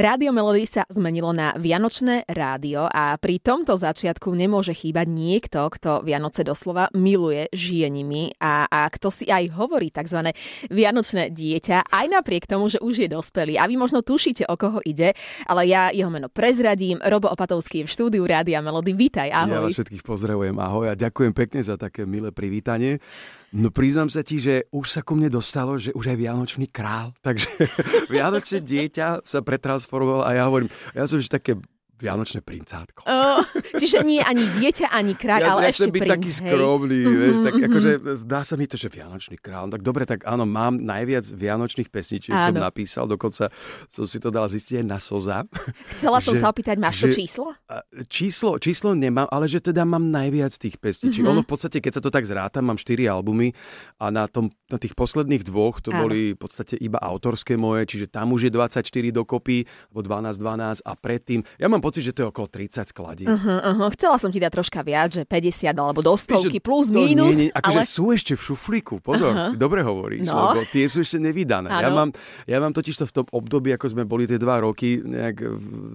Rádio Melody sa zmenilo na Vianočné rádio a pri tomto začiatku nemôže chýbať niekto, kto Vianoce doslova miluje, žije nimi a, a kto si aj hovorí tzv. Vianočné dieťa, aj napriek tomu, že už je dospelý. A vy možno tušíte, o koho ide, ale ja jeho meno prezradím. Robo Opatovský je v štúdiu Rádia Melody. Vítaj, ahoj. Ja vás všetkých pozdravujem, ahoj a ďakujem pekne za také milé privítanie. No priznám sa ti, že už sa ku mne dostalo, že už aj Vianočný král, takže Vianočné dieťa sa pretransformoval a ja hovorím, ja som už také Vianočné princátko. Oh, čiže nie ani dieťa, ani kráľ, ja, ale ja ešte byť princ, taký hej. skromný, Mhm, vieš, tak mhm. akože zdá sa mi to, že Vianočný král. No Tak dobre, tak áno, mám najviac Vianočných pesničiek, som napísal, dokonca som si to dal zistiť aj na Soza. Chcela som že- sa opýtať, máš to že- číslo? A Číslo, číslo nemám, ale že teda mám najviac tých pesničiek. Mhm. Ono v podstate, keď sa to tak zráta, mám 4 albumy a na, tom, na tých posledných dvoch to Áno. boli v podstate iba autorské moje, čiže tam už je 24 dokopy, alebo 12-12 a predtým, ja mám pocit, že to je okolo 30 skladí. Uh-huh, uh-huh. Chcela som ti dať troška viac, že 50 alebo do stovky, že plus, to mínus, Nie, nie, akože ale... sú ešte v šuflíku, pozor, ty dobre hovoríš, No. lebo tie sú ešte nevydané. Ja mám, ja mám totiž to v tom období, ako sme boli tie dva roky nejak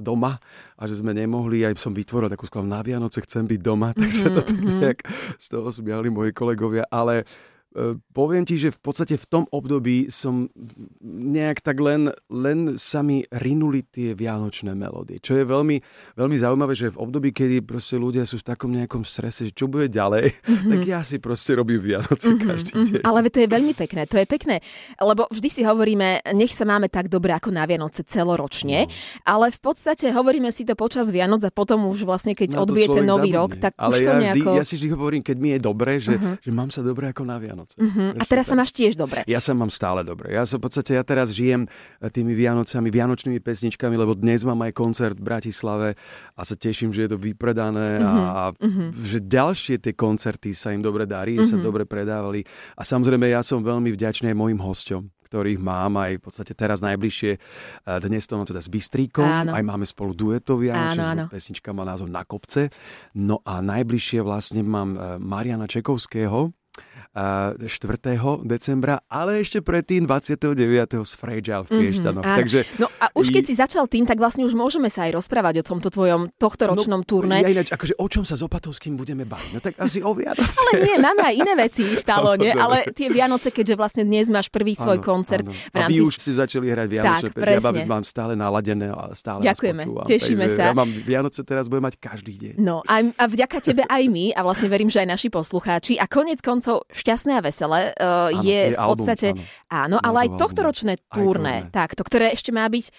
doma a že sme nemohli, aj som vytvoril takú sklavu, na Vianoce chcem byť doma, tak sa to tak Mhm, nejak z toho smiali moji kolegovia, ale poviem ti, že v podstate v tom období som nejak tak len, len sa mi rinuli tie vianočné melódie. Čo je veľmi, veľmi zaujímavé, že v období, kedy proste ľudia sú v takom nejakom strese, že čo bude ďalej, tak ja si proste robím Vianoce každý deň. Mhm, Ale to je veľmi pekné, to je pekné, lebo vždy si hovoríme, nech sa máme tak dobre ako na Vianoce celoročne, No. ale v podstate hovoríme si to počas Vianoc a potom už vlastne, keď Na to odbije ten nový zabudne. rok, tak Ale už to ja, nejako... vždy, ja si vždy hovorím, keď mi je dobre, že, že mám sa dobre ako na Vianoce. Mhm, A Presne teraz sa tak. máš tiež dobre. Ja sa mám stále dobre. Ja sa v podstate, ja teraz žijem eh, tými Vianocami, Vianočnými pesničkami, lebo dnes mám aj koncert v Bratislave a sa teším, že je to vypredané Mhm, a, a že ďalšie tie koncerty sa im dobre darí, Mhm. sa dobre predávali. A samozrejme, ja som veľmi vďačný mojim hosťom ktorých mám aj v podstate teraz najbližšie. Eh, Dnes to mám teda s Bystríkom, Áno. aj máme spolu dueto Vianočné, pesnička má názov Na kopce. No a najbližšie vlastne mám eh, Mariana Čekovského, a 4. decembra, ale ešte predtým 29. z Fragile v Piešťanoch. áno. Takže No a už keď I- si začal tým, tak vlastne už môžeme sa aj rozprávať o tomto tvojom tohto ročnom turné. Ja ináč, akože o čom sa s Opatovským budeme baviť? No tak asi o Vianoce. Ale nie, máme aj iné veci v talóne, Dobre. ale tie Vianoce, keďže vlastne dnes máš prvý svoj Áno, koncert áno. v A rámci... vy už ste začali hrať Vianočné Tak. Ja mám, mám stále naladené a stále Ďakujeme, počúvam. tešíme Takže sa. Ja mám Vianoce teraz budem mať každý deň. No a, a vďaka tebe aj my, a vlastne verím, že aj naši poslucháči. A konec koncov šťastné a veselé uh, Áno, je v je album, podstate... áno. áno, ale aj tohtoročné turné, takto, ktoré ešte má byť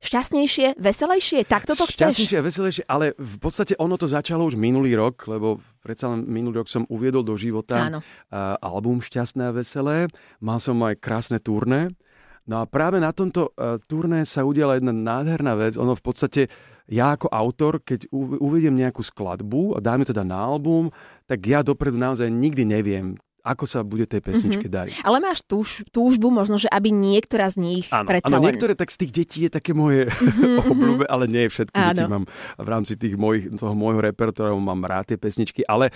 šťastnejšie, veselejšie. Takto to chceš? Šťastnejšie a veselejšie, ale v podstate ono to začalo už minulý rok, lebo predsa len minulý rok som uviedol do života Áno. a, album Šťastné a veselé. Mal som aj krásne turné. No a práve na tomto uh, turné sa udiala jedna nádherná vec. Ono v podstate, ja ako autor, keď uvediem nejakú skladbu a dáme to teda na album, tak ja dopredu naozaj nikdy neviem, ako sa bude tej pesničke Mhm. dariť. Ale máš túž, túžbu možno, že aby niektorá z nich Áno, predsa áno, len... niektoré tak z tých detí je také moje obľúbe, ale nie všetky Áno. deti mám v rámci tých mojich, toho môjho repertoáru mám rád tie pesničky, ale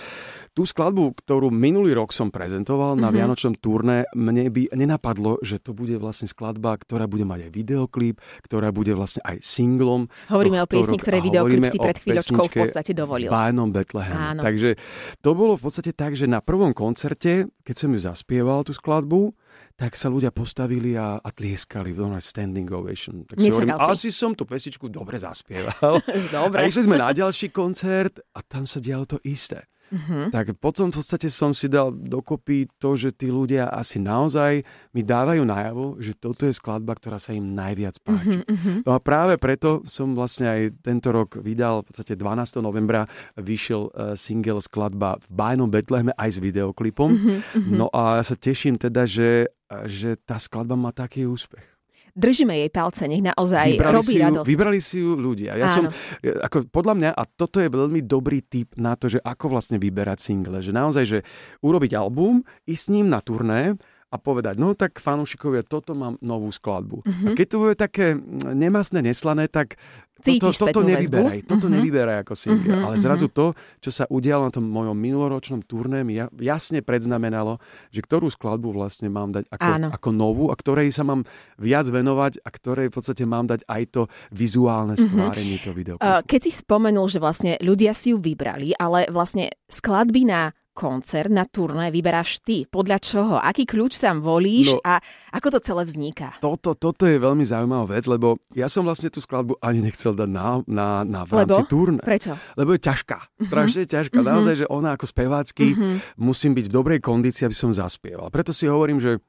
tú skladbu, ktorú minulý rok som prezentoval na Mhm. Vianočnom turné, mne by nenapadlo, že to bude vlastne skladba, ktorá bude mať aj videoklip, ktorá bude vlastne aj singlom. Hovoríme o piesni, ktoré videoklip si pred chvíľočkou v podstate dovolil. V Bájnom Betleheme. Áno. Takže to bolo v podstate tak, že na prvom koncerte, keď som ju zaspieval, tú skladbu, tak sa ľudia postavili a, a tlieskali, normálne standing ovation. Tak si hovorím, si. asi som tú pesničku dobre zaspieval. Dobre. A išli sme na ďalší koncert a tam sa dialo to isté. Mhm. Tak potom v podstate som si dal dokopy to, že tí ľudia asi naozaj mi dávajú najavo, že toto je skladba, ktorá sa im najviac páči. Mhm, No a práve preto som vlastne aj tento rok vydal, v podstate 12. novembra vyšiel uh, single skladba v Bájnom Betleheme aj s videoklipom. mhm. No a ja sa teším teda, že, že tá skladba má taký úspech. Držíme jej palce, nech naozaj robí si ju, radosť. vybrali si ju ľudia. Ja Áno. som, ja- ako podľa mňa, a toto je veľmi dobrý tip na to, že ako vlastne vyberať single. Že naozaj, že urobiť album, ísť s ním na turné a povedať, no tak fanúšikovia, toto mám novú skladbu. Uh-huh. A keď to bude také nemasné, neslané, tak Cítiš toto, toto nevyberaj, toto uh-huh. nevyberaj ako single. Uh-huh, ale zrazu to, čo sa udialo na tom mojom minuloročnom turné, mi jasne predznamenalo, že ktorú skladbu vlastne mám dať ako, ako novú a ktorej sa mám viac venovať a ktorej v podstate mám dať aj to vizuálne stvárenie uh-huh. to video. Keď si spomenul, že vlastne ľudia si ju vybrali, ale vlastne skladby na koncert na turné vyberáš ty? Podľa čoho? Aký kľúč tam volíš no, a ako to celé vzniká? Toto, toto je veľmi zaujímavá vec, lebo ja som vlastne tú skladbu ani nechcel dať na, na, na v rámci lebo? turné. Prečo? Lebo je ťažká. Mhm. Strašne uh-huh. ťažká. Uh-huh. Naozaj, že ona ako spevácky uh-huh. musím byť v dobrej kondícii, aby som zaspieval. Preto si hovorím, že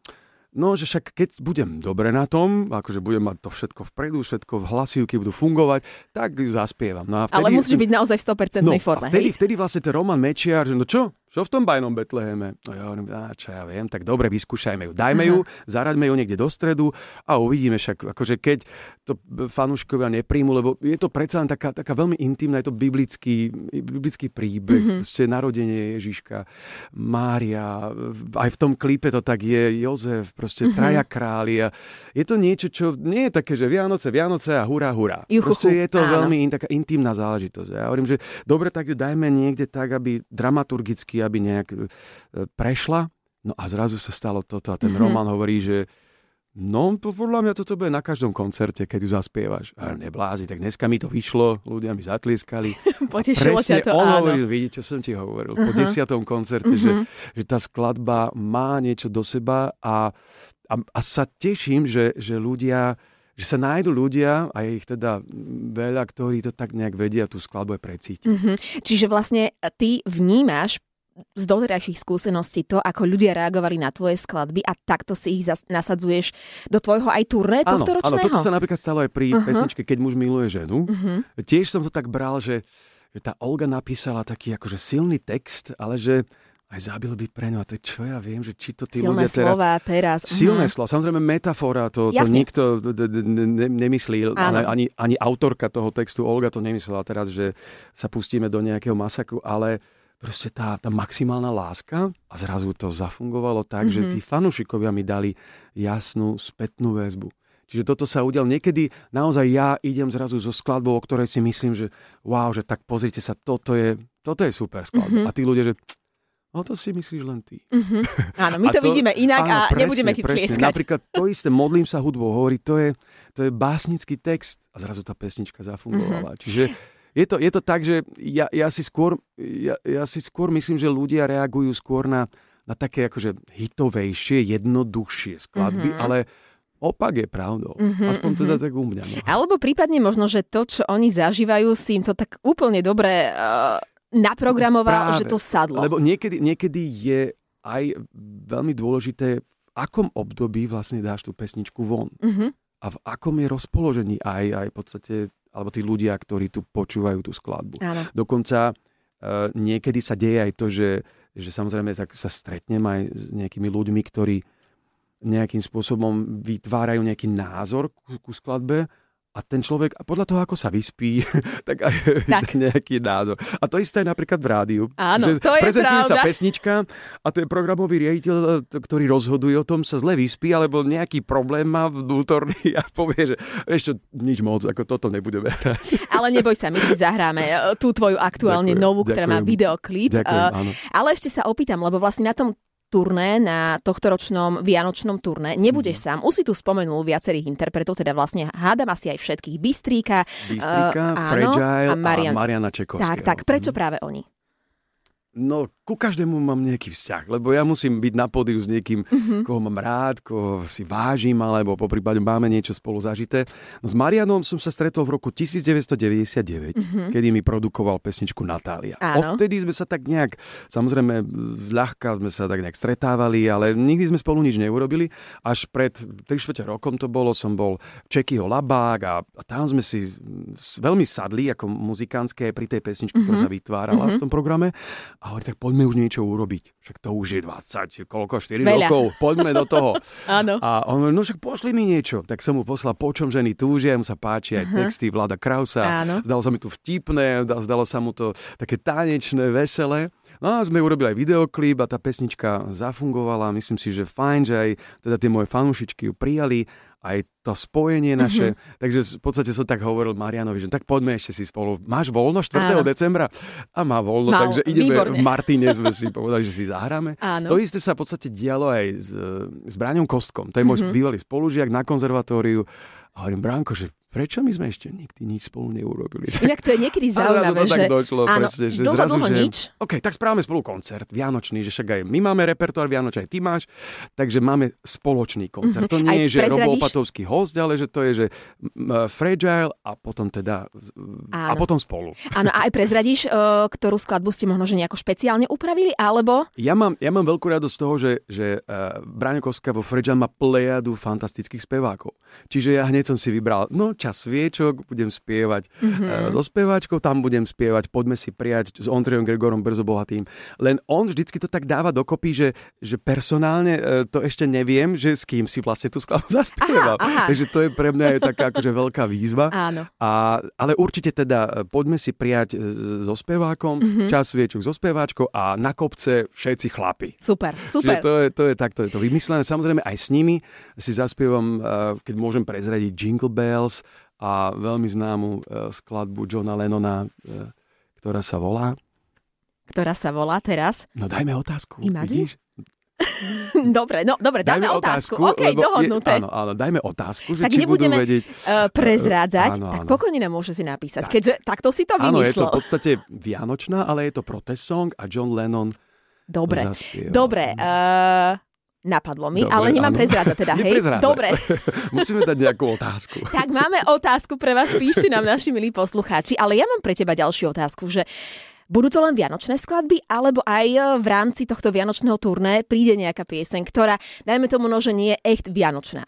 No, že však keď budem dobre na tom, akože budem mať to všetko vpredu, všetko v hlasivky budú fungovať, tak ju zaspievam. No a vtedy, Ale musíš byť naozaj v 100% no, forme, a vtedy, hej? vtedy vlastne ten Roman Mečiar, že no čo, čo v tom bajnom Betleheme? No ja hovorím, á, čo ja viem, tak dobre, vyskúšajme ju. Dajme ju, zaraďme ju niekde do stredu a uvidíme však, akože keď to fanúškovia nepríjmu, lebo je to predsa len taká, taká veľmi intimná, je to biblický, biblický príbeh, mm-hmm. proste narodenie Ježiška, Mária, aj v tom klipe to tak je, Jozef, proste mm-hmm. traja králi a je to niečo, čo nie je také, že Vianoce, Vianoce a hurá, hurá. Juchuchu, proste je to áno. veľmi in, taká intimná záležitosť. Ja hovorím, že dobre, tak ju dajme niekde tak, aby dramaturgicky aby nejak e, prešla. No a zrazu sa stalo toto a ten mm-hmm. Roman hovorí, že No, podľa mňa toto bude na každom koncerte, keď ju zaspievaš. A neblázi, tak dneska mi to vyšlo, ľudia mi zatlieskali. Potešilo ťa to, on áno. hovorí, vidíte, čo som ti hovoril, uh-huh. po desiatom koncerte, uh-huh. že, že tá skladba má niečo do seba a, a, a sa teším, že, že ľudia, že sa nájdu ľudia, a je ich teda veľa, ktorí to tak nejak vedia tú skladbu aj precítiť. Uh-huh. Čiže vlastne ty vnímaš z doterajších skúseností to, ako ľudia reagovali na tvoje skladby a takto si ich zas- nasadzuješ do tvojho aj turné tohto ročného? Áno, toto sa napríklad stalo aj pri uh-huh. pesničke Keď muž miluje ženu. Uh-huh. Tiež som to tak bral, že, že tá Olga napísala taký akože silný text, ale že aj zabil by pre ňu. A to čo ja viem, že či to tí Silné ľudia teraz... slova teraz. Silné uh-huh. slova. Samozrejme metafora, to, to nikto nemyslí, ale ani, ani autorka toho textu, Olga to nemyslela teraz, že sa pustíme do nejakého masakru, ale proste tá, tá maximálna láska a zrazu to zafungovalo tak, mm-hmm. že tí fanúšikovia mi dali jasnú spätnú väzbu. Čiže toto sa udial niekedy, naozaj ja idem zrazu so skladbou, o ktorej si myslím, že wow, že tak pozrite sa, toto je, toto je super skladba. Mm-hmm. A tí ľudia, že No to si myslíš len ty. Mm-hmm. Áno, my to, to vidíme inak áno, a presne, nebudeme ti presne. Napríklad to isté, modlím sa hudbou, hovorí, to je, to je básnický text a zrazu tá pesnička zafungovala. Mm-hmm. Čiže je to, je to tak, že ja, ja, si skôr, ja, ja si skôr myslím, že ľudia reagujú skôr na, na také akože hitovejšie, jednoduchšie skladby, mm-hmm. ale opak je pravdou. Mm-hmm, Aspoň teda mm-hmm. tak u mňa. No. Alebo prípadne možno, že to, čo oni zažívajú, si im to tak úplne dobre uh, naprogramoval, Práve, že to sadlo. Lebo niekedy, niekedy je aj veľmi dôležité, v akom období vlastne dáš tú pesničku von. Mm-hmm. A v akom je rozpoložení aj, aj v podstate alebo tí ľudia, ktorí tu počúvajú tú skladbu. Áno. Dokonca uh, niekedy sa deje aj to, že, že samozrejme tak sa stretnem aj s nejakými ľuďmi, ktorí nejakým spôsobom vytvárajú nejaký názor ku, ku skladbe a ten človek, a podľa toho, ako sa vyspí, tak aj tak. nejaký názor. A to isté napríklad v rádiu. Áno, že to je prezentuje pravda. sa pesnička a ten programový riaditeľ, ktorý rozhoduje o tom, sa zle vyspí, alebo nejaký problém má vnútorný a povie, že ešte nič moc, ako toto nebudeme hrať. Ale neboj sa, my si zahráme e, tú tvoju aktuálne ďakujem, novú, ktorá ďakujem. má videoklip. Ďakujem, áno. Ale ešte sa opýtam, lebo vlastne na tom turné, na tohtoročnom Vianočnom turné. Nebudeš mm. sám. Už si tu spomenul viacerých interpretov, teda vlastne hádam asi aj všetkých. Bystríka, Bystríka uh, Fragile a, Marian... a Mariana Čekovského. Tak, tak. Prečo mm. práve oni? No, ku každému mám nejaký vzťah, lebo ja musím byť na pódiu s niekým, uh-huh. koho mám rád, koho si vážim, alebo po prípade máme niečo spolu zažité. No s Marianom som sa stretol v roku 1999, uh-huh. kedy mi produkoval pesničku Natália. Áno. Odtedy sme sa tak nejak, samozrejme, zľahka sme sa tak nejak stretávali, ale nikdy sme spolu nič neurobili. Až pred 3 čtvrte rokom to bolo, som bol v Čekyho Labák a, a tam sme si veľmi sadli ako muzikánske pri tej pesničke, uh-huh. ktorá sa vytvárala uh-huh. v tom programe. A hovorí, tak poďme už niečo urobiť. Však to už je 20, koľko, 4 Veľa. rokov, poďme do toho. Áno. A on hovorí, no však pošli mi niečo. Tak som mu poslal, po čom ženy túžia, mu sa páči aj uh-huh. texty Vlada Krausa. Áno. Zdalo sa mi to vtipné, zdalo sa mu to také tanečné, veselé. No a sme urobili aj videoklip a tá pesnička zafungovala. Myslím si, že fajn, že aj teda tie moje fanúšičky ju prijali aj to spojenie naše. Mm-hmm. Takže v podstate som tak hovoril Marianovi, že tak poďme ešte si spolu. Máš voľno 4. Áno. decembra? A má voľno, Mal, takže ideme výborne. v Martine sme si povedali, že si zahráme. Áno. To isté sa v podstate dialo aj s, s Braňom Kostkom. To je môj mm-hmm. bývalý spolužiak na konzervatóriu. A hovorím, Bránko, že prečo my sme ešte nikdy nič spolu neurobili? Inak to je niekedy zaujímavé, že... tak došlo, áno, presne, že dlho, zrazu, dlho že... nič. OK, tak správame spolu koncert, Vianočný, že však aj my máme repertoár Vianočný, aj ty máš, takže máme spoločný koncert. Mm-hmm. To nie aj je, že. Robo Opatovský host, ale že to je, že Fragile a potom teda áno. a potom spolu. Áno, a aj prezradíš, uh, ktorú skladbu ste možno že nejako špeciálne upravili, alebo... Ja mám, ja mám veľkú radosť z toho, že, že uh, vo Fragile má plejadu fantastických spevákov. Čiže ja hneď som si vybral, no čas sviečok, budem spievať mm-hmm. so speváčkou, tam budem spievať, poďme si prijať s Ondrejom Gregorom Brzo Bohatým. Len on vždycky to tak dáva dokopy, že, že personálne e, to ešte neviem, že s kým si vlastne tú skladbu zaspieval. Aha, aha. Takže to je pre mňa je taká akože veľká výzva. Áno. A, ale určite teda e, poďme si prijať so spevákom, mm-hmm. čas sviečok so speváčkou a na kopce všetci chlapi. Super, super. Čiže to je, to je takto je to vymyslené. Samozrejme aj s nimi si zaspievam, keď môžem prezradiť Jingle Bells, a veľmi známu e, skladbu Johna Lennona, e, ktorá sa volá... Ktorá sa volá teraz? No dajme otázku. Imagine? Vidíš? dobre, no dobre, dáme dajme otázku. otázku. OK, dohodnuté. Je, áno, áno, dajme otázku, že tak či nebudeme budú vedieť... Uh, prezrádzať, áno, tak áno. pokojne nám môže si napísať, tak. keďže takto si to vymyslel. Áno, je to v podstate vianočná, ale je to protest song a John Lennon Dobre, zaspieval. dobre. Uh, Napadlo mi, Dobre, ale nemám prezrádzať teda, hej? Dobre. Musíme dať nejakú otázku. tak máme otázku pre vás, píšte nám naši milí poslucháči, ale ja mám pre teba ďalšiu otázku, že budú to len vianočné skladby, alebo aj e, v rámci tohto vianočného turné príde nejaká pieseň, ktorá, dajme tomu, no, že nie je echt vianočná?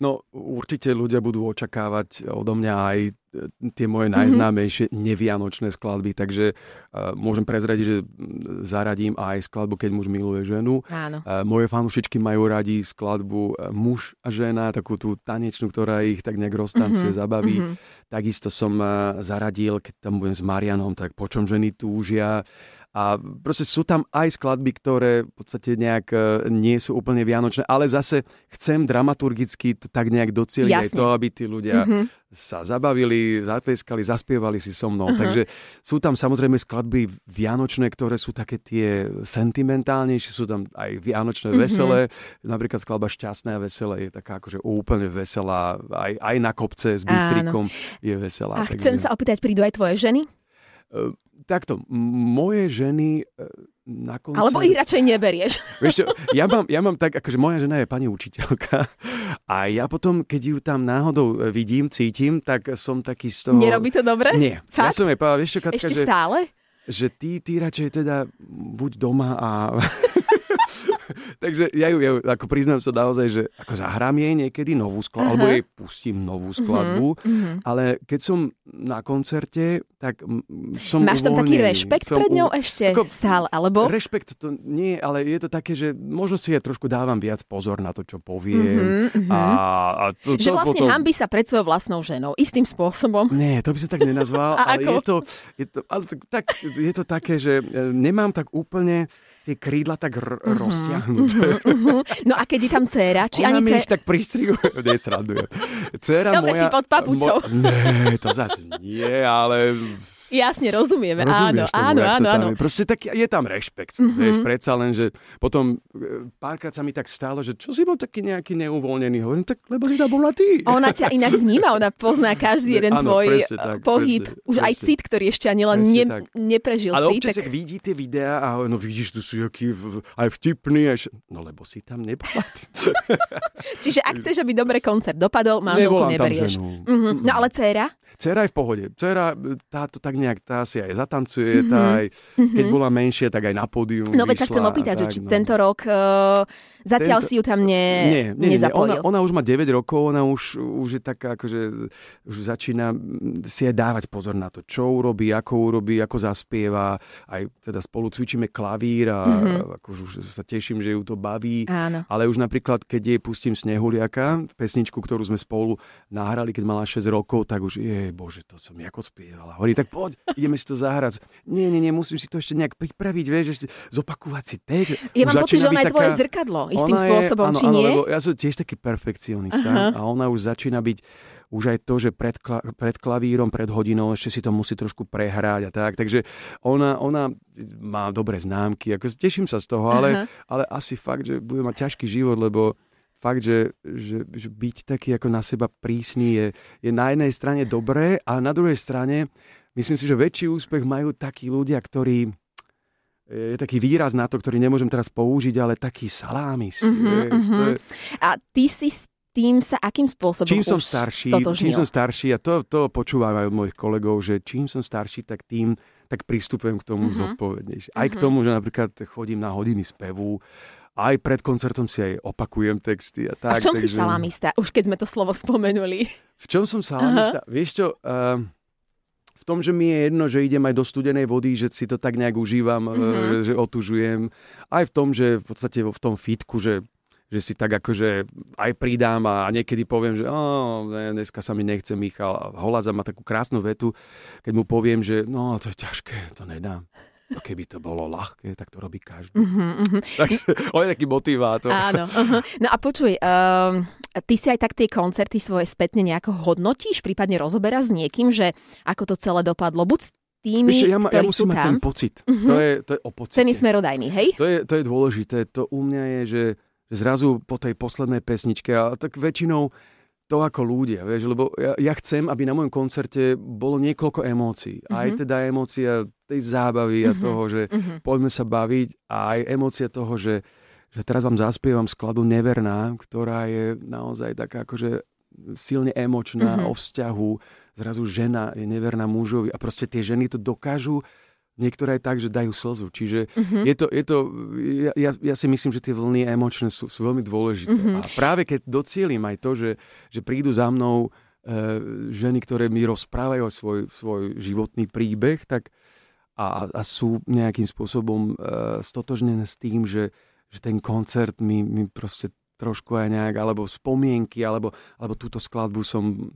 No určite ľudia budú očakávať odo mňa aj tie moje mhm. najznámejšie mm-hmm. nevianočné skladby, takže uh, môžem prezradiť, že zaradím aj skladbu Keď muž miluje ženu. Áno. Uh, moje fanúšičky majú radi skladbu Muž a žena, takú tú tanečnú, ktorá ich tak nejak roztancuje, mm-hmm. zabaví. Mm-hmm. Takisto som uh, zaradil, keď tam budem s Marianom, tak počom ženy túžia. A proste sú tam aj skladby, ktoré v podstate nejak e, nie sú úplne vianočné, ale zase chcem dramaturgicky tak nejak docieliť aj to, aby tí ľudia mm-hmm. sa zabavili, zatleskali, zaspievali si so mnou. Uh-huh. Takže sú tam samozrejme skladby vianočné, ktoré sú také tie sentimentálnejšie, sú tam aj vianočné, mm-hmm. veselé. Napríklad skladba Šťastné a veselé je taká akože úplne veselá. Aj, aj na kopce s Bystrikom Áno. je veselá. A takže... chcem sa opýtať, prídu aj tvoje ženy? Uh, takto, moje ženy e, na konci... Alebo ich radšej neberieš. Vieš čo, ja mám, ja mám tak, akože moja žena je pani učiteľka a ja potom, keď ju tam náhodou e, vidím, cítim, tak som taký z toho... Nerobí to dobre? Nie. Fakt? Ja som jej povedal, vieš čo, Katka, Ešte že, stále? Že ty, ty radšej teda buď doma a Takže ja ju, ja ju, ako priznám sa naozaj, že ako zahrám jej niekedy novú skladbu, alebo jej pustím novú skladbu, uh-huh. ale keď som na koncerte, tak som Máš tam taký rešpekt som pred ňou u... ešte ako, stále, alebo? Rešpekt to nie, ale je to také, že možno si ja trošku dávam viac pozor na to, čo poviem. Uh-huh, uh-huh. A, a to, že to, vlastne potom... hambí sa pred svojou vlastnou ženou, istým spôsobom. Nie, to by som tak nenazval, ale ako? je to, je to, ale tak, je to také, že e, nemám tak úplne tie krídla tak r- uh-huh, roztiahnuté. Uh-huh, uh-huh. No a keď je tam dcéra, či Ona ani dcéra... tak pristrihuje, nesrandujem. Dcéra Dobre moja... si pod papučou. Mo... Nie, to zase nie, ale Jasne, rozumieme. áno, tomu, áno, áno, áno. Je. Proste tak je tam rešpekt. Mm-hmm. Vieš, predsa len, že potom e, párkrát sa mi tak stalo, že čo si bol taký nejaký neuvoľnený. Hovorím, tak lebo si tam bola ty. Ona ťa inak vníma, ona pozná každý jeden áno, tvoj presne, tak, pohyb. Presne, Už presne. aj cit, ktorý ešte ani len ne, neprežil Ale si. Ale občas, tak... vidí tie videá a no vidíš, tu sú jaký aj vtipný. Aj... No lebo si tam nebola. Čiže ak chceš, aby dobre koncert dopadol, manželku neberieš. Mm-hmm. No ale dcéra? Cera je v pohode. Cera, táto tak nejak, tá si aj zatancuje, mm-hmm. tá aj, keď bola menšia, tak aj na pódium No veď sa chcem opýtať, tak, že či no. tento rok uh, zatiaľ tento... si ju tam ne, nie, nie, nezapojil. Nie, ona, ona už má 9 rokov, ona už, už je taká, akože už začína si aj dávať pozor na to, čo urobí, ako urobí, ako zaspieva. Aj teda spolu cvičíme klavír a mm-hmm. akože už sa teším, že ju to baví. Áno. Ale už napríklad, keď jej pustím Snehuliaka, pesničku, ktorú sme spolu nahrali, keď mala 6 rokov, tak už je jej, bože, to som ako spievala. Hovorí, tak poď, ideme si to zahrať. Nie, nie, nie, musím si to ešte nejak pripraviť, vieš, ešte zopakovať si tek. Ja mám pocit, že ona je tvoje zrkadlo, istým ona spôsobom, je, áno, či nie? Áno, lebo ja som tiež taký perfekcionista uh-huh. a ona už začína byť už aj to, že pred, kla, pred klavírom, pred hodinou ešte si to musí trošku prehrať a tak. Takže ona, ona má dobré známky, ako teším sa z toho, ale, uh-huh. ale asi fakt, že bude mať ťažký život, lebo fakt, že, že, že byť taký ako na seba prísny je, je na jednej strane dobré a na druhej strane myslím si, že väčší úspech majú takí ľudia, ktorí je taký výraz na to, ktorý nemôžem teraz použiť, ale taký salámis. Uh-huh, je, uh-huh. Je... A ty si tým sa akým spôsobom čím som starší, Čím som starší, a to, to počúvam aj od mojich kolegov, že čím som starší, tak tým tak pristupujem k tomu uh-huh. zodpovednejšie. Aj uh-huh. k mhm. tomu, že napríklad chodím na hodiny spevu, aj pred koncertom si aj opakujem texty. A, tak, a v čom takže... si salamista? Už keď sme to slovo spomenuli. V čom som salamista? Uh-huh. Vieš čo, uh, v tom, že mi je jedno, že idem aj do studenej vody, že si to tak nejak užívam, uh-huh. že, že otužujem. Aj v tom, že v podstate v tom fitku, že že si tak akože aj pridám a niekedy poviem, že oh, ne, dneska sa mi nechce Michal. A Holaza má takú krásnu vetu, keď mu poviem, že no to je ťažké, to nedám. No keby to bolo ľahké, tak to robí každý. Uh-huh, uh-huh. Takže on je taký motivátor. Áno. Uh-huh. No a počuj, um, ty si aj tak tie koncerty svoje spätne nejako hodnotíš, prípadne rozoberáš s niekým, že ako to celé dopadlo? Buď tými, Víš, ja, ma, ja musím mať tam. ten pocit. Uh-huh. To, je, to je o pocite. Ten je smerodajný, hej? To je, to je dôležité. To u mňa je, že zrazu po tej poslednej pesničke, a tak väčšinou to ako ľudia, vieš, lebo ja, ja chcem, aby na mojom koncerte bolo niekoľko emócií. Mm-hmm. Aj teda emócia tej zábavy mm-hmm. a toho, že mm-hmm. poďme sa baviť a aj emócia toho, že, že teraz vám zaspievam skladu Neverná, ktorá je naozaj taká akože silne emočná mm-hmm. o vzťahu. Zrazu žena je neverná mužovi a proste tie ženy to dokážu niektoré aj tak, že dajú slzu. Čiže uh-huh. je to, je to ja, ja si myslím, že tie vlny emočné sú, sú veľmi dôležité. Uh-huh. A práve keď docielim aj to, že, že prídu za mnou e, ženy, ktoré mi rozprávajú svoj, svoj životný príbeh, tak a, a sú nejakým spôsobom e, stotožnené s tým, že, že ten koncert mi, mi proste trošku aj nejak, alebo spomienky, alebo, alebo túto skladbu som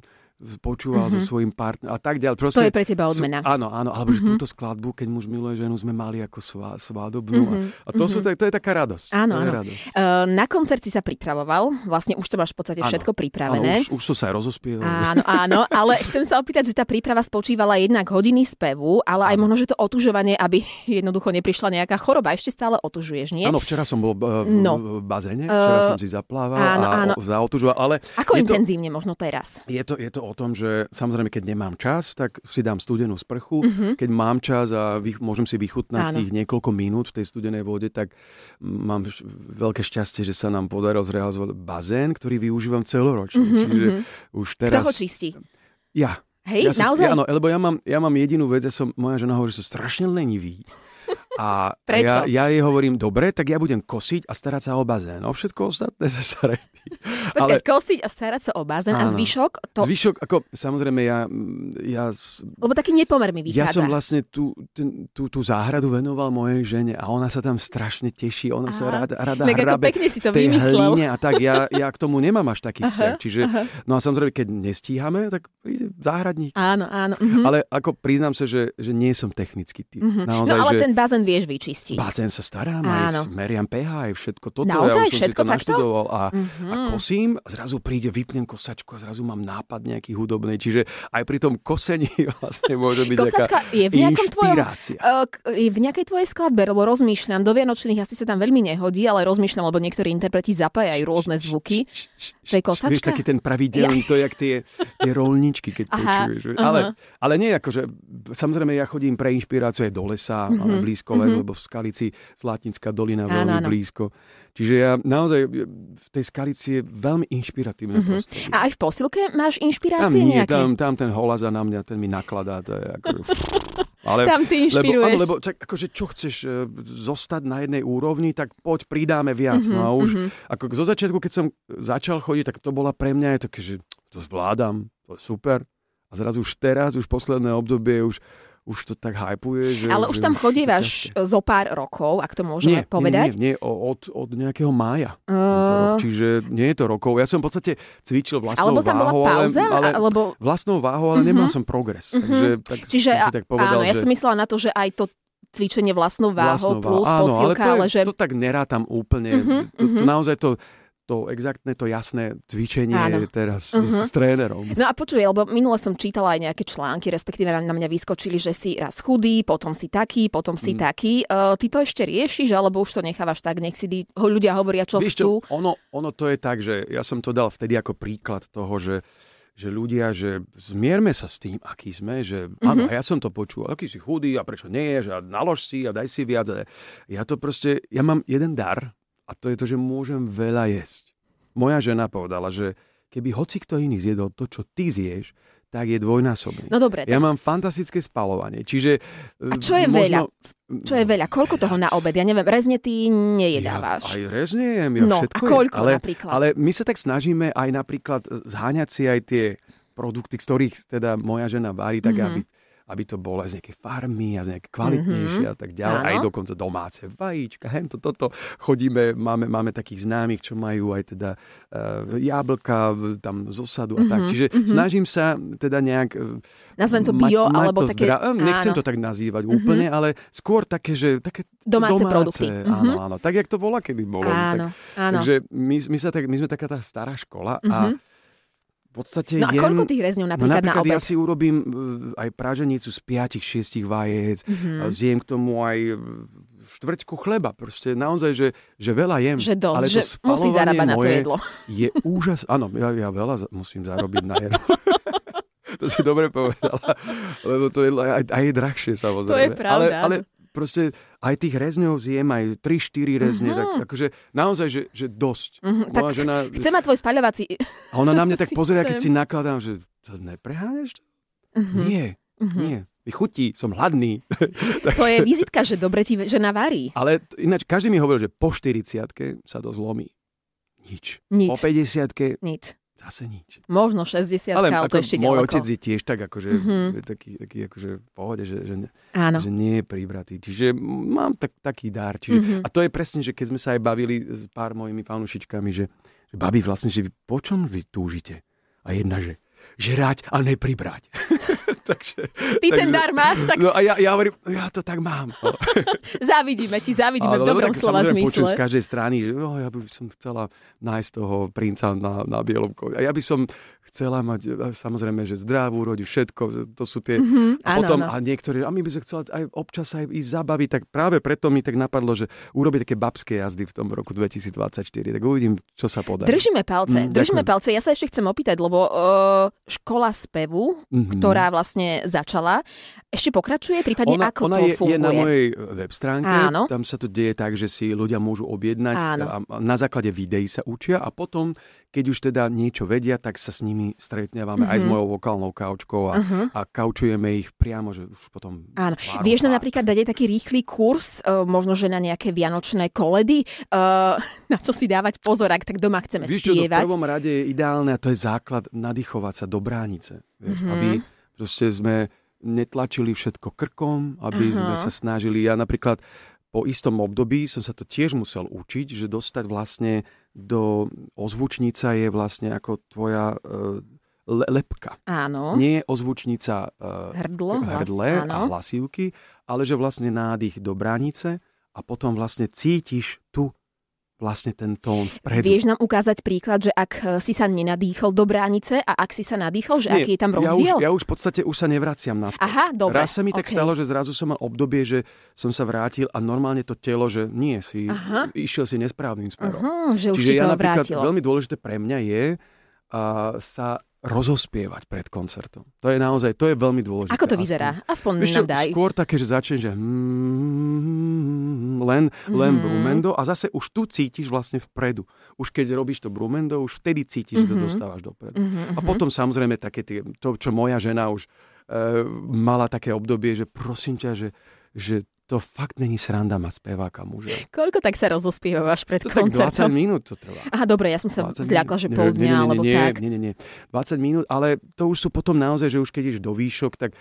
počúval mm-hmm. so svojím partnerom a tak ďalej. Proste, to je pre teba odmena. Sú, áno, áno, alebo mm-hmm. že túto skladbu, keď muž miluje ženu, sme mali ako svá, svádobnú. Mm-hmm. A, a to, mm-hmm. sú, to je taká radosť. Áno, áno. Radosť. Uh, na koncert si sa pripravoval, vlastne už to máš v podstate áno. všetko pripravené. Áno, už, už som sa aj rozospieval. Áno, áno, ale chcem sa opýtať, že tá príprava spočívala jednak hodiny spevu, ale aj možno, že to otužovanie, aby jednoducho neprišla nejaká choroba. Ešte stále otužuješ, nie? Áno, včera som bol v, no. v bazéne, včera uh, som si zaplával áno, a áno. zaotužoval, ale... Ako intenzívne to, možno teraz? Je to, je to o tom, že samozrejme, keď nemám čas, tak si dám studenú sprchu. Uh-huh. Keď mám čas a vy, môžem si vychutnať Áno. tých niekoľko minút v tej studenej vode, tak mám veľké šťastie, že sa nám podarilo zrealizovať bazén, ktorý využívam celoročne. Uh-huh, Čiže uh-huh. už teraz... Kto ho čistí? Ja. Hej, ja som, naozaj? Ja, áno, lebo ja mám, ja mám jedinú vec, ja som, moja žena hovorí, že som strašne lenivý. A Prečo? Ja, ja jej hovorím, dobre, tak ja budem kosiť a starať sa o bazén. O všetko ostatné sa staré. Počkať, Ale... kosiť a starať sa o bazén a zvyšok? To... Zvyšok, ako samozrejme ja... ja Lebo taký nepomer mi vychádza. Ja som vlastne tú, ten, tú, tú záhradu venoval mojej žene a ona sa tam strašne teší. Ona Aha. sa rada, rada tak hrabe pekne si to v tej vymyslel. hline a tak. Ja, ja k tomu nemám až taký vzťah. Čiže, aha. no a samozrejme, keď nestíhame, tak príde záhradník. Áno, áno. Uh-huh. Ale ako priznám sa, že, že nie som technický typ. Uh-huh. Naozaj, no ale že... ten bazén vieš vyčistiť. Bazén sa starám, Áno. aj meriam pH, aj všetko toto. Naozaj, ja už som všetko si to naštudoval a, uh-huh. a kosím, zrazu príde, vypnem kosačku a zrazu mám nápad nejaký hudobný. Čiže aj pri tom kosení vlastne môže byť Kosačka je v nejakom tvojom, uh, je v nejakej tvojej skladbe, lebo rozmýšľam, do Vianočných asi sa tam veľmi nehodí, ale rozmýšľam, lebo niektorí interpreti zapájajú rôzne zvuky. To je kosačka? Vieš, taký ten pravidelný, to je jak tie, tie rolničky, keď počuješ. Ale, ale nie, akože, samozrejme, ja chodím pre inšpiráciu aj do lesa, mm-hmm. blízko les, mm-hmm. lebo v Skalici Zlatnická dolina veľmi áno, áno. blízko. Čiže ja naozaj v tej skalici je veľmi inšpiratívne mm-hmm. prostredie. A aj v posilke máš inšpirácie tam nie, nejaké? Tam, tam ten holaza na mňa, ten mi nakladá. To je ako, ale, tam ty inšpiruješ. Lebo, áno, lebo čak, akože čo chceš uh, zostať na jednej úrovni, tak poď pridáme viac. Mm-hmm, no a už mm-hmm. ako zo začiatku, keď som začal chodiť, tak to bola pre mňa je také, že to zvládam, to je super. A zrazu už teraz, už posledné obdobie, už už to tak hypuje. Že, Ale už že tam chodívaš zo pár rokov, ak to môžeme nie, povedať. Nie, nie, nie od, od nejakého mája. Uh. Čiže nie je to rokov. Ja som v podstate cvičil vlastnou alebo tam bola váhou, pauza, ale, ale alebo... vlastnou váhou, ale nemal som progres. Takže tak Čiže som si tak povedal, áno, ja že... som myslela na to, že aj to cvičenie vlastnou váhou vlastnou plus váhou. Áno, posilka, ale, to, ale je, že... to tak nerátam úplne. Mhm, to, to, mhm. naozaj to, to exaktné, to jasné cvičenie Áno. teraz Mhm. s, s trénerom. No a počuj, lebo minule som čítala aj nejaké články, respektíve na, mňa vyskočili, že si raz chudý, potom si taký, potom si Mm. taký. Uh, ty to ešte riešiš, alebo už to nechávaš tak, nech si di- ho ľudia hovoria, čo Vieš chcú? čo, ono, ono to je tak, že ja som to dal vtedy ako príklad toho, že že ľudia, že zmierme sa s tým, aký sme, že Mhm. áno, a ja som to počul, aký si chudý a prečo nie a nalož si a daj si viac. Ja to proste, ja mám jeden dar a to je to, že môžem veľa jesť. Moja žena povedala, že keby hoci kto iný zjedol to, čo ty zješ, tak je dvojnásobný. No dobre, Ja tak, mám fantastické spalovanie, čiže... A čo je veľa? čo je veľa? Koľko toho na obed? Ja neviem, rezne ty nejedávaš. Ja aj rezne jem, ja No, všetko a koľko jem. ale, napríklad? Ale my sa tak snažíme aj napríklad zháňať si aj tie produkty, z ktorých teda moja žena varí, tak Mhm. aby, aby to bolo aj z nejakej farmy a z nejaké kvalitnejšie a tak ďalej. Áno. Aj dokonca domáce vajíčka, hento, toto. Chodíme, máme, máme takých známych, čo majú aj teda uh, jablka tam z osadu a tak. Mhm, Čiže mhm. snažím sa teda nejak eh, Nazvem to bio, mať alebo to také... zdra- eh, Nechcem áno, to tak nazývať úplne, ale skôr také, že také domáce, domáce produkty. Áno, Mhm. áno. Tak, jak to bola, kedy bolo. Tak, Áno, áno. takže my, my, sa tak, my sme taká tá stará škola a Mhm. V podstate No a jem... koľko tých rezňov No napríklad, na napríklad obed? ja si urobím e, aj praženicu z 5-6 vajec, Mhm. a zjem k tomu aj e, štvrťku chleba. Proste naozaj, že, že veľa jem. Že dosť, ale že musí zarábať na to jedlo. Je úžas. Áno, ja, ja veľa musím zarobiť na jedlo. to si dobre povedala. Lebo to je aj, aj je drahšie samozrejme. To je pravda, Ale, ale proste aj tých rezňov zjem aj 3-4 rezne. Mhm. Tak, akože naozaj, že, že dosť. Mhm, tak Moja žena, Chcem mať tvoj spaľovací... a ona na mňa tak pozerá, keď si nakladám, že to nepreháňaš? Mhm, Nie, mhm. nie. Mi chutí, som hladný. To je vizitka, že dobre ti žena varí. Ale ináč každý mi hovoril, že po 40 sa to zlomí. Nič. Nič. Po 50 Nič. Zase nič. Možno 60 Ale ale, to ešte môj ďaleko. otec je tiež tak akože, Mhm. je taký, taký akože v pohode, že, že, Áno. že nie je pribratý. Čiže mám tak, taký dar. Čiže, Mhm. A to je presne, že keď sme sa aj bavili s pár mojimi fanúšičkami, že, že babi vlastne, že vy, po čom vy túžite? A jedna, že žrať a nepribrať. takže, Ty ten dar máš, tak No a ja, ja hovorím, ja to tak mám. No. závidíme ti, závidíme v dobrom tak slova samozrejme počujem z zmysle. každej strany, že no, ja by som chcela nájsť toho princa na, na bielom koni. A ja by som chcela mať, e, samozrejme, že zdravú rodiť, všetko, to sú tie... Mhm, A áno, potom, áno. a niektorí, a my by sme chceli aj občas aj ísť zabaviť, tak práve preto mi tak napadlo, že urobiť také babské jazdy v tom roku 2024. Tak uvidím, čo sa podarí. Držíme palce, Mm, držíme ďakujem. palce. Ja sa ešte chcem opýtať, lebo uh, škola spevu, Mhm. ktorá vlastne začala, ešte pokračuje, prípadne ona, ako ona to je, funguje? je na mojej web stránke, Áno. tam sa to deje tak, že si ľudia môžu objednať Áno. a na základe videí sa učia a potom, keď už teda niečo vedia, tak sa s nimi stretnávame aj s Mhm. mojou vokálnou kaučkou a, Uh-huh. a kaučujeme ich priamo, že už potom... Áno. Vieš nám napríklad dať aj taký rýchly kurz, uh, možno že na nejaké vianočné koledy, uh, na čo si dávať pozor, ak tak doma chceme Vieš čo, to v spievať. prvom rade je ideálne a to je základ nadýchovať sa do bránice. Vieš, Mhm. Aby proste sme netlačili všetko krkom, aby Aha. sme sa snažili. Ja napríklad po istom období som sa to tiež musel učiť, že dostať vlastne do ozvučnica je vlastne ako tvoja e, le, lepka. Áno. Nie je ozvučnica e, Hrdlo, hlas, hrdle a áno. hlasivky, ale že vlastne nádych do bránice a potom vlastne cítiš tu vlastne ten tón vpredu. Vieš nám ukázať príklad, že ak eh, si sa nenadýchol do bránice a ak si sa nadýchol, že aký je tam ja rozdiel? už, ja už v podstate už sa nevraciam naspäť. Aha, dobre. Raz sa mi tak okej. stalo, že zrazu som mal obdobie, že som sa vrátil a normálne to telo, že nie, si Aha. išiel si nesprávnym smerom. Aha, že už Čiže ti ja to vrátilo. veľmi dôležité pre mňa je a, sa rozospievať pred koncertom. To je naozaj, to je veľmi dôležité. Ako to Aspoň- vyzerá? Aspoň Vieš nám daj. skôr také, že začne, že hmm, len, len Mhm. brumendo a zase už tu cítiš vlastne vpredu. Už keď robíš to brumendo, už vtedy cítiš, že to Mhm. dostávaš dopredu. Mhm, A mhm. potom samozrejme také tie, to, čo moja žena už e, mala také obdobie, že prosím ťa, že, že to fakt není sranda mať speváka muža. Koľko tak sa rozospievaš pred To tak 20 koncertom? minút to trvá. Aha, dobre, ja som sa 20 zľakla, že pol dňa, alebo nie, tak. Nie, nie, nie. 20 minút, ale to už sú potom naozaj, že už keď ideš do výšok, tak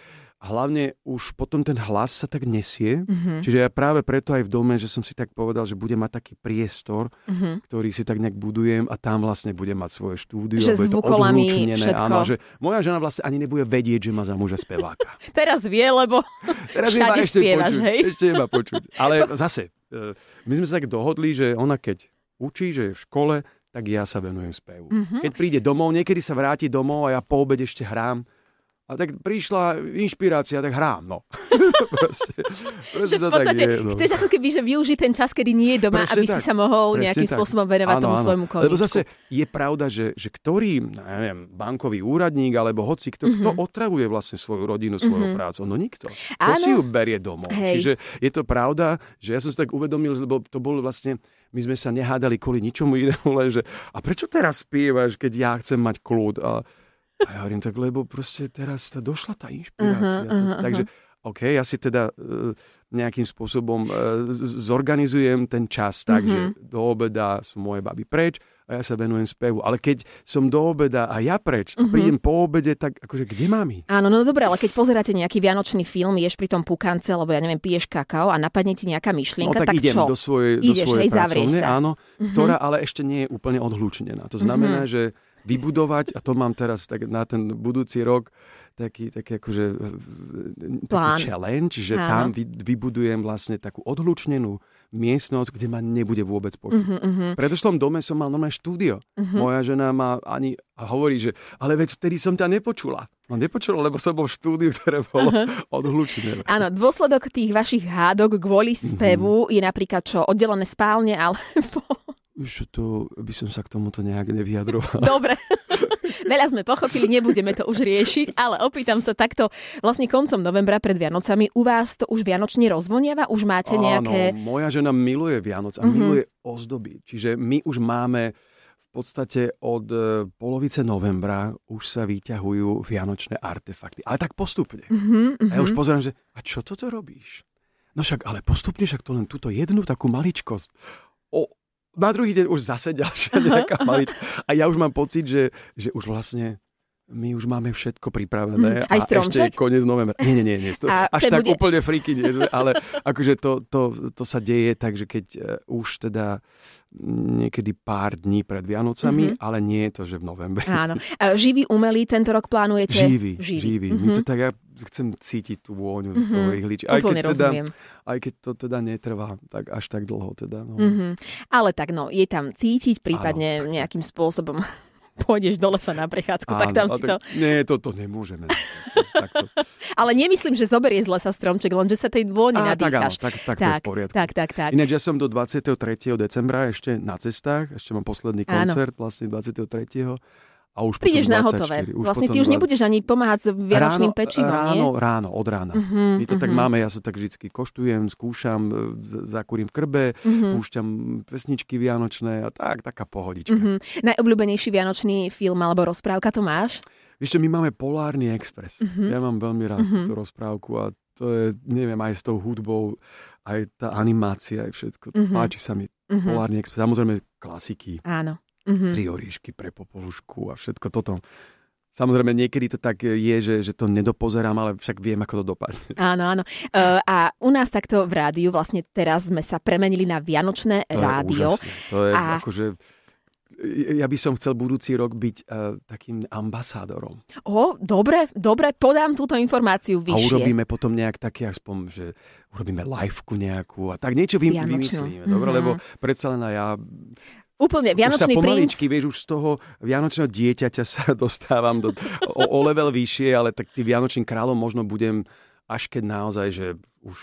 hlavne už potom ten hlas sa tak nesie. Mhm. Čiže ja práve preto aj v dome, že som si tak povedal, že budem mať taký priestor, Mhm. ktorý si tak nejak budujem a tam vlastne budem mať svoje štúdio. Že zvukolami, všetko. Áno, že moja žena vlastne ani nebude vedieť, že má za muža speváka. Teraz vie, lebo Teraz Všade ešte spievaš, počuť, hej? Ešte iba počuť. Ale zase, e, my sme sa tak dohodli, že ona keď učí, že je v škole, tak ja sa venujem spevu. Mhm. Keď príde domov, niekedy sa vráti domov a ja po obede ešte hrám. A tak prišla inšpirácia, tak hrám, no. proste, proste že v podstate je, no. chceš ako keby, že využiť ten čas, kedy nie je doma, Presne aby tak. si sa mohol nejakým tak. spôsobom venovať Áno, tomu áno. svojmu koníčku. Lebo zase je pravda, že, že ktorý, neviem, bankový úradník alebo hoci kto, Mhm. kto otravuje vlastne svoju rodinu svojou prácou? No nikto. Kto Áno. si ju berie domov? Hej. Čiže je to pravda, že ja som si tak uvedomil, lebo to bolo vlastne, my sme sa nehádali kvôli ničomu inému, len že a prečo teraz spievaš, keď ja chcem mať kľud? A, a ja hovorím tak, lebo proste teraz tá došla tá inšpirácia. Aha, aha, Takže OK, ja si teda e, nejakým spôsobom z- zorganizujem ten čas tak, Mhm. že do obeda sú moje baby preč a ja sa venujem spevu. Ale keď som do obeda a ja preč a Mhm. prídem po obede, tak akože kde mám ísť? Áno, no dobre, ale keď pozeráte nejaký vianočný film, ješ pri tom pukance, alebo ja neviem, piješ kakao a napadne ti nejaká No myšlienka, tak, tak, idem čo? do svojej, do Ideš, svojej hej, pracovne, sa. Mhm. áno, ktorá ale ešte nie je úplne odhlučnená. To znamená, že vybudovať, a to mám teraz tak na ten budúci rok, taký, taký akože e, Plán. taký challenge, že Áno. tam vy, vybudujem vlastne takú odhlučnenú miestnosť, kde ma nebude vôbec počuť. Mhm, mhm. V predošlom dome som mal normálne štúdio. Moja žena ma ani hovorí, že ale veď vtedy som ťa nepočula. No nepočula, lebo som bol v štúdiu, ktoré bolo odhlučené. Áno, dôsledok tých vašich hádok kvôli spevu je napríklad čo? Oddelené spálne, alebo... Už to by som sa k tomuto nejak nevyjadroval. Dobre. Veľa sme pochopili, nebudeme to už riešiť, ale opýtam sa takto, vlastne koncom novembra pred Vianocami, u vás to už vianočne rozvoniava? Už máte nejaké... Áno, moja žena miluje Vianoc a Mhm. miluje ozdoby. Čiže my už máme v podstate od e, polovice novembra už sa vyťahujú vianočné artefakty. Ale tak postupne. Mhm, A ja už pozerám, že a čo toto robíš? No však, ale postupne však to len túto jednu takú maličkosť. Na druhý deň už zase ďalšia nejaká maličkosť. A ja už mám pocit, že, že už vlastne my už máme všetko pripravené. Mhm. Aj a stromček? ešte je koniec novembra. Nie, nie, nie. nie to, A až tak bude- úplne friky nie sme, ale akože to, to, to sa deje tak, že keď uh, už teda niekedy pár dní pred Vianocami, Mhm. ale nie je to, že v novembri. Áno. A živý umelý tento rok plánujete? Živý, živý. živý. Mhm. My to tak, ja chcem cítiť tú vôňu mm-hmm. toho ihličia. Aj Úplne keď, teda, rozumiem. aj keď to teda netrvá tak až tak dlho. Teda, no. Mhm. Ale tak no, je tam cítiť, prípadne nejakým spôsobom pôjdeš do lesa na prechádzku, tak tam si to... Nie, to, to nemôžeme. Takto. Ale nemyslím, že zoberie z lesa stromček, len že sa tej vôni Á, tak áno, nadýchaš. tak, tak, to je v poriadku. tak, tak, tak. Ináč ja som do 23. decembra ešte na cestách, ešte mám posledný Áno. koncert, vlastne 23. A už Prídeš na 24, hotové. Už Vlastne ty už dva- nebudeš ani pomáhať s vianočným ráno, pečivom, ráno, nie? ráno, od rána. Mhm, My to tak mhm. máme, ja sa tak vždy koštujem, skúšam, e, z- zakúrim v krbe, Mhm. púšťam pesničky vianočné a tak, taká pohodička. Mhm. Najobľúbenejší vianočný film alebo rozprávka to máš? Čo, my máme Polárny Express. Mhm. Ja mám veľmi rád Mhm. túto rozprávku a to je, neviem, aj s tou hudbou, aj tá animácia, aj všetko. Mhm. Páči sa mi Mhm. Polárny Express. Samozrejme klasiky, Áno. Mhm. tri oríšky pre popolušku a všetko toto. Samozrejme, niekedy to tak je, že, že to nedopozerám, ale však viem, ako to dopadne. Áno, áno. Uh, a u nás takto v rádiu, vlastne teraz sme sa premenili na Vianočné To rádio. je úžasné. To je A- akože... Ja by som chcel budúci rok byť uh, takým ambasádorom. O, dobre, dobre, podám túto informáciu A vyššie. urobíme potom nejak také, aspoň, že urobíme liveku nejakú a tak niečo vy, vymyslíme. Dobre, Mhm. lebo predsa len ja Úplne, už sa Vianočný princ. pomaličky, vieš, už z toho vianočného dieťaťa sa dostávam do, o, o level vyššie, ale tak tým vianočným kráľom možno budem až keď naozaj, že už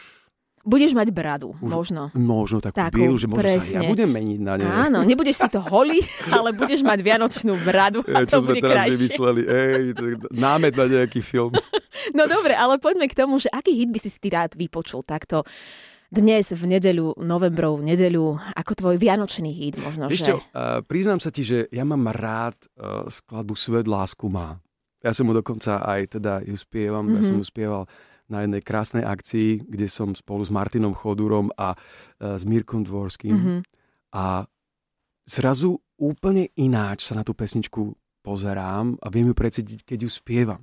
Budeš mať bradu, Už- možno. možno takú, Takú, bielu, že možno sa presne. ja budem meniť na ne. Áno, nebudeš si to holý, ale budeš mať vianočnú bradu a E, to čo sme bude teraz krajšie. vymysleli. Ej, to- námet na nejaký film. No dobre, ale poďme k tomu, že aký hit by si si ty rád vypočul takto dnes v nedeľu, novembrov nedeľu, ako tvoj vianočný hit možno, Vieš že... čo, uh, priznám sa ti, že ja mám rád uh, skladbu Svet lásku má. Ja som mu dokonca aj teda ju spievam, mm-hmm. ja som Mhm. ju spieval na jednej krásnej akcii, kde som spolu s Martinom Chodurom a uh, s Mirkom Dvorským Mhm. a zrazu úplne ináč sa na tú pesničku pozerám a viem ju precítiť, keď ju spievam.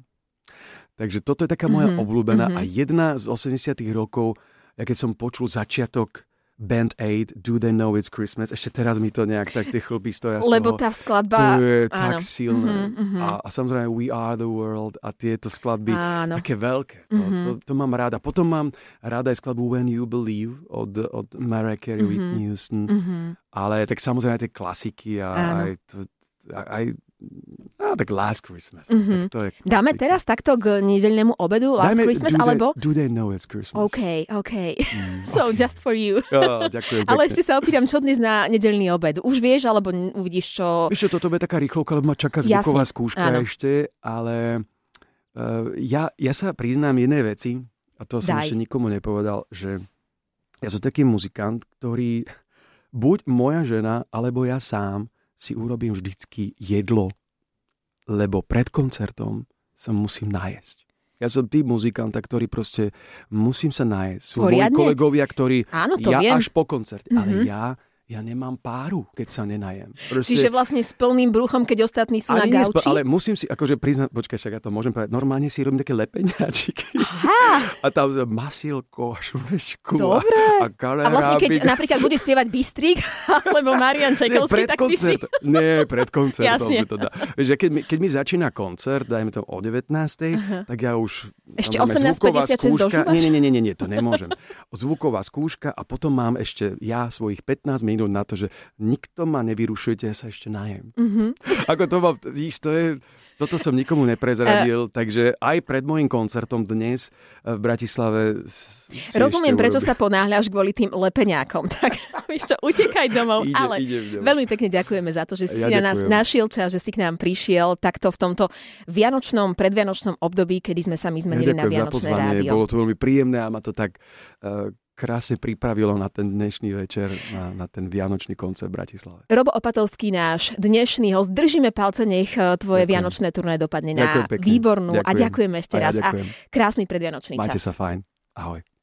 Takže toto je taká moja mm-hmm. obľúbená mm-hmm. a jedna z 80 rokov, ja keď som počul začiatok Band Aid, Do They Know It's Christmas. Ešte teraz mi to nejak tak tie chlpy stoja z Lebo toho. tá skladba... To je áno. tak silné. Mm-hmm, mm-hmm. A, a samozrejme We Are The World a tieto skladby áno. také veľké. To, mm-hmm. to, to mám ráda. Potom mám ráda aj skladbu When You Believe od, od Mariah Carey, mm-hmm. Whitney Houston. Mm-hmm. Ale tak samozrejme tie klasiky a áno. aj, to, aj No, tak Last Christmas. Mm-hmm. Tak to je Dáme teraz takto k nedeľnému obedu Last Dajme, Christmas, do alebo... They, do they know it's Christmas? OK, OK. Mm, so, okay. just for you. Oh, ďakujem. ale ešte sa opýtam, čo dnes na nedeľný obed? Už vieš, alebo uvidíš čo... Vieš čo, toto bude taká rýchlovka, lebo ma čaká zvuková Jasne. skúška Áno. ešte, ale uh, ja, ja sa priznám jednej veci, a to som Daj. ešte nikomu nepovedal, že ja som taký muzikant, ktorý buď moja žena, alebo ja sám si urobím vždycky jedlo, lebo pred koncertom sa musím najesť. Ja som tým muzikanta, ktorý proste musím sa nájsť. Sú moji kolegovia, ktorí Áno, to ja viem. až po koncerte, mm-hmm. ale mhm. ja ja nemám páru, keď sa nenajem. Proste... Čiže vlastne s plným bruchom, keď ostatní sú na gauči? ale musím si, akože priznať, počkaj, však ja to môžem povedať, normálne si robím také lepeňačiky. Aha. A tam masilko švečku Dobre. a, a A vlastne keď napríklad bude spievať Bystrik alebo Marian Čekovský, tak ty si... Nie, pred koncertom. Jasne. To dá. Vieš, keď, mi, keď mi začína koncert, dajme to o 19. Uh-huh. tak ja už... Ešte 18.56 dožúvaš? Nie, nie, nie, nie, nie, to nemôžem. Zvuková skúška a potom mám ešte ja svojich 15 minút minút na to, že nikto ma nevyrušujte, ja sa ešte najem. Mm-hmm. Ako to mám, víš, to je... Toto som nikomu neprezradil, uh, takže aj pred môjim koncertom dnes v Bratislave... Rozumiem, prečo sa ponáhľaš kvôli tým lepeňákom. Tak víš čo, utekaj domov. Ide, ale ide veľmi pekne ďakujeme za to, že si ja na nás našiel čas, že si k nám prišiel takto v tomto vianočnom, predvianočnom období, kedy sme sa my zmenili ja na Vianočné rádio. Bolo to veľmi príjemné a ma to tak uh, krásne pripravilo na ten dnešný večer, na, na ten vianočný koncert v Bratislave. Robo Opatovský, náš dnešný host. Držíme palce, nech eh, tvoje ďakujem. vianočné turné dopadne ďakujem na pekne. výbornú ďakujem. a ďakujeme ešte a raz. Ja ďakujem. A krásny predvianočný Majte čas. sa fajn. Ahoj.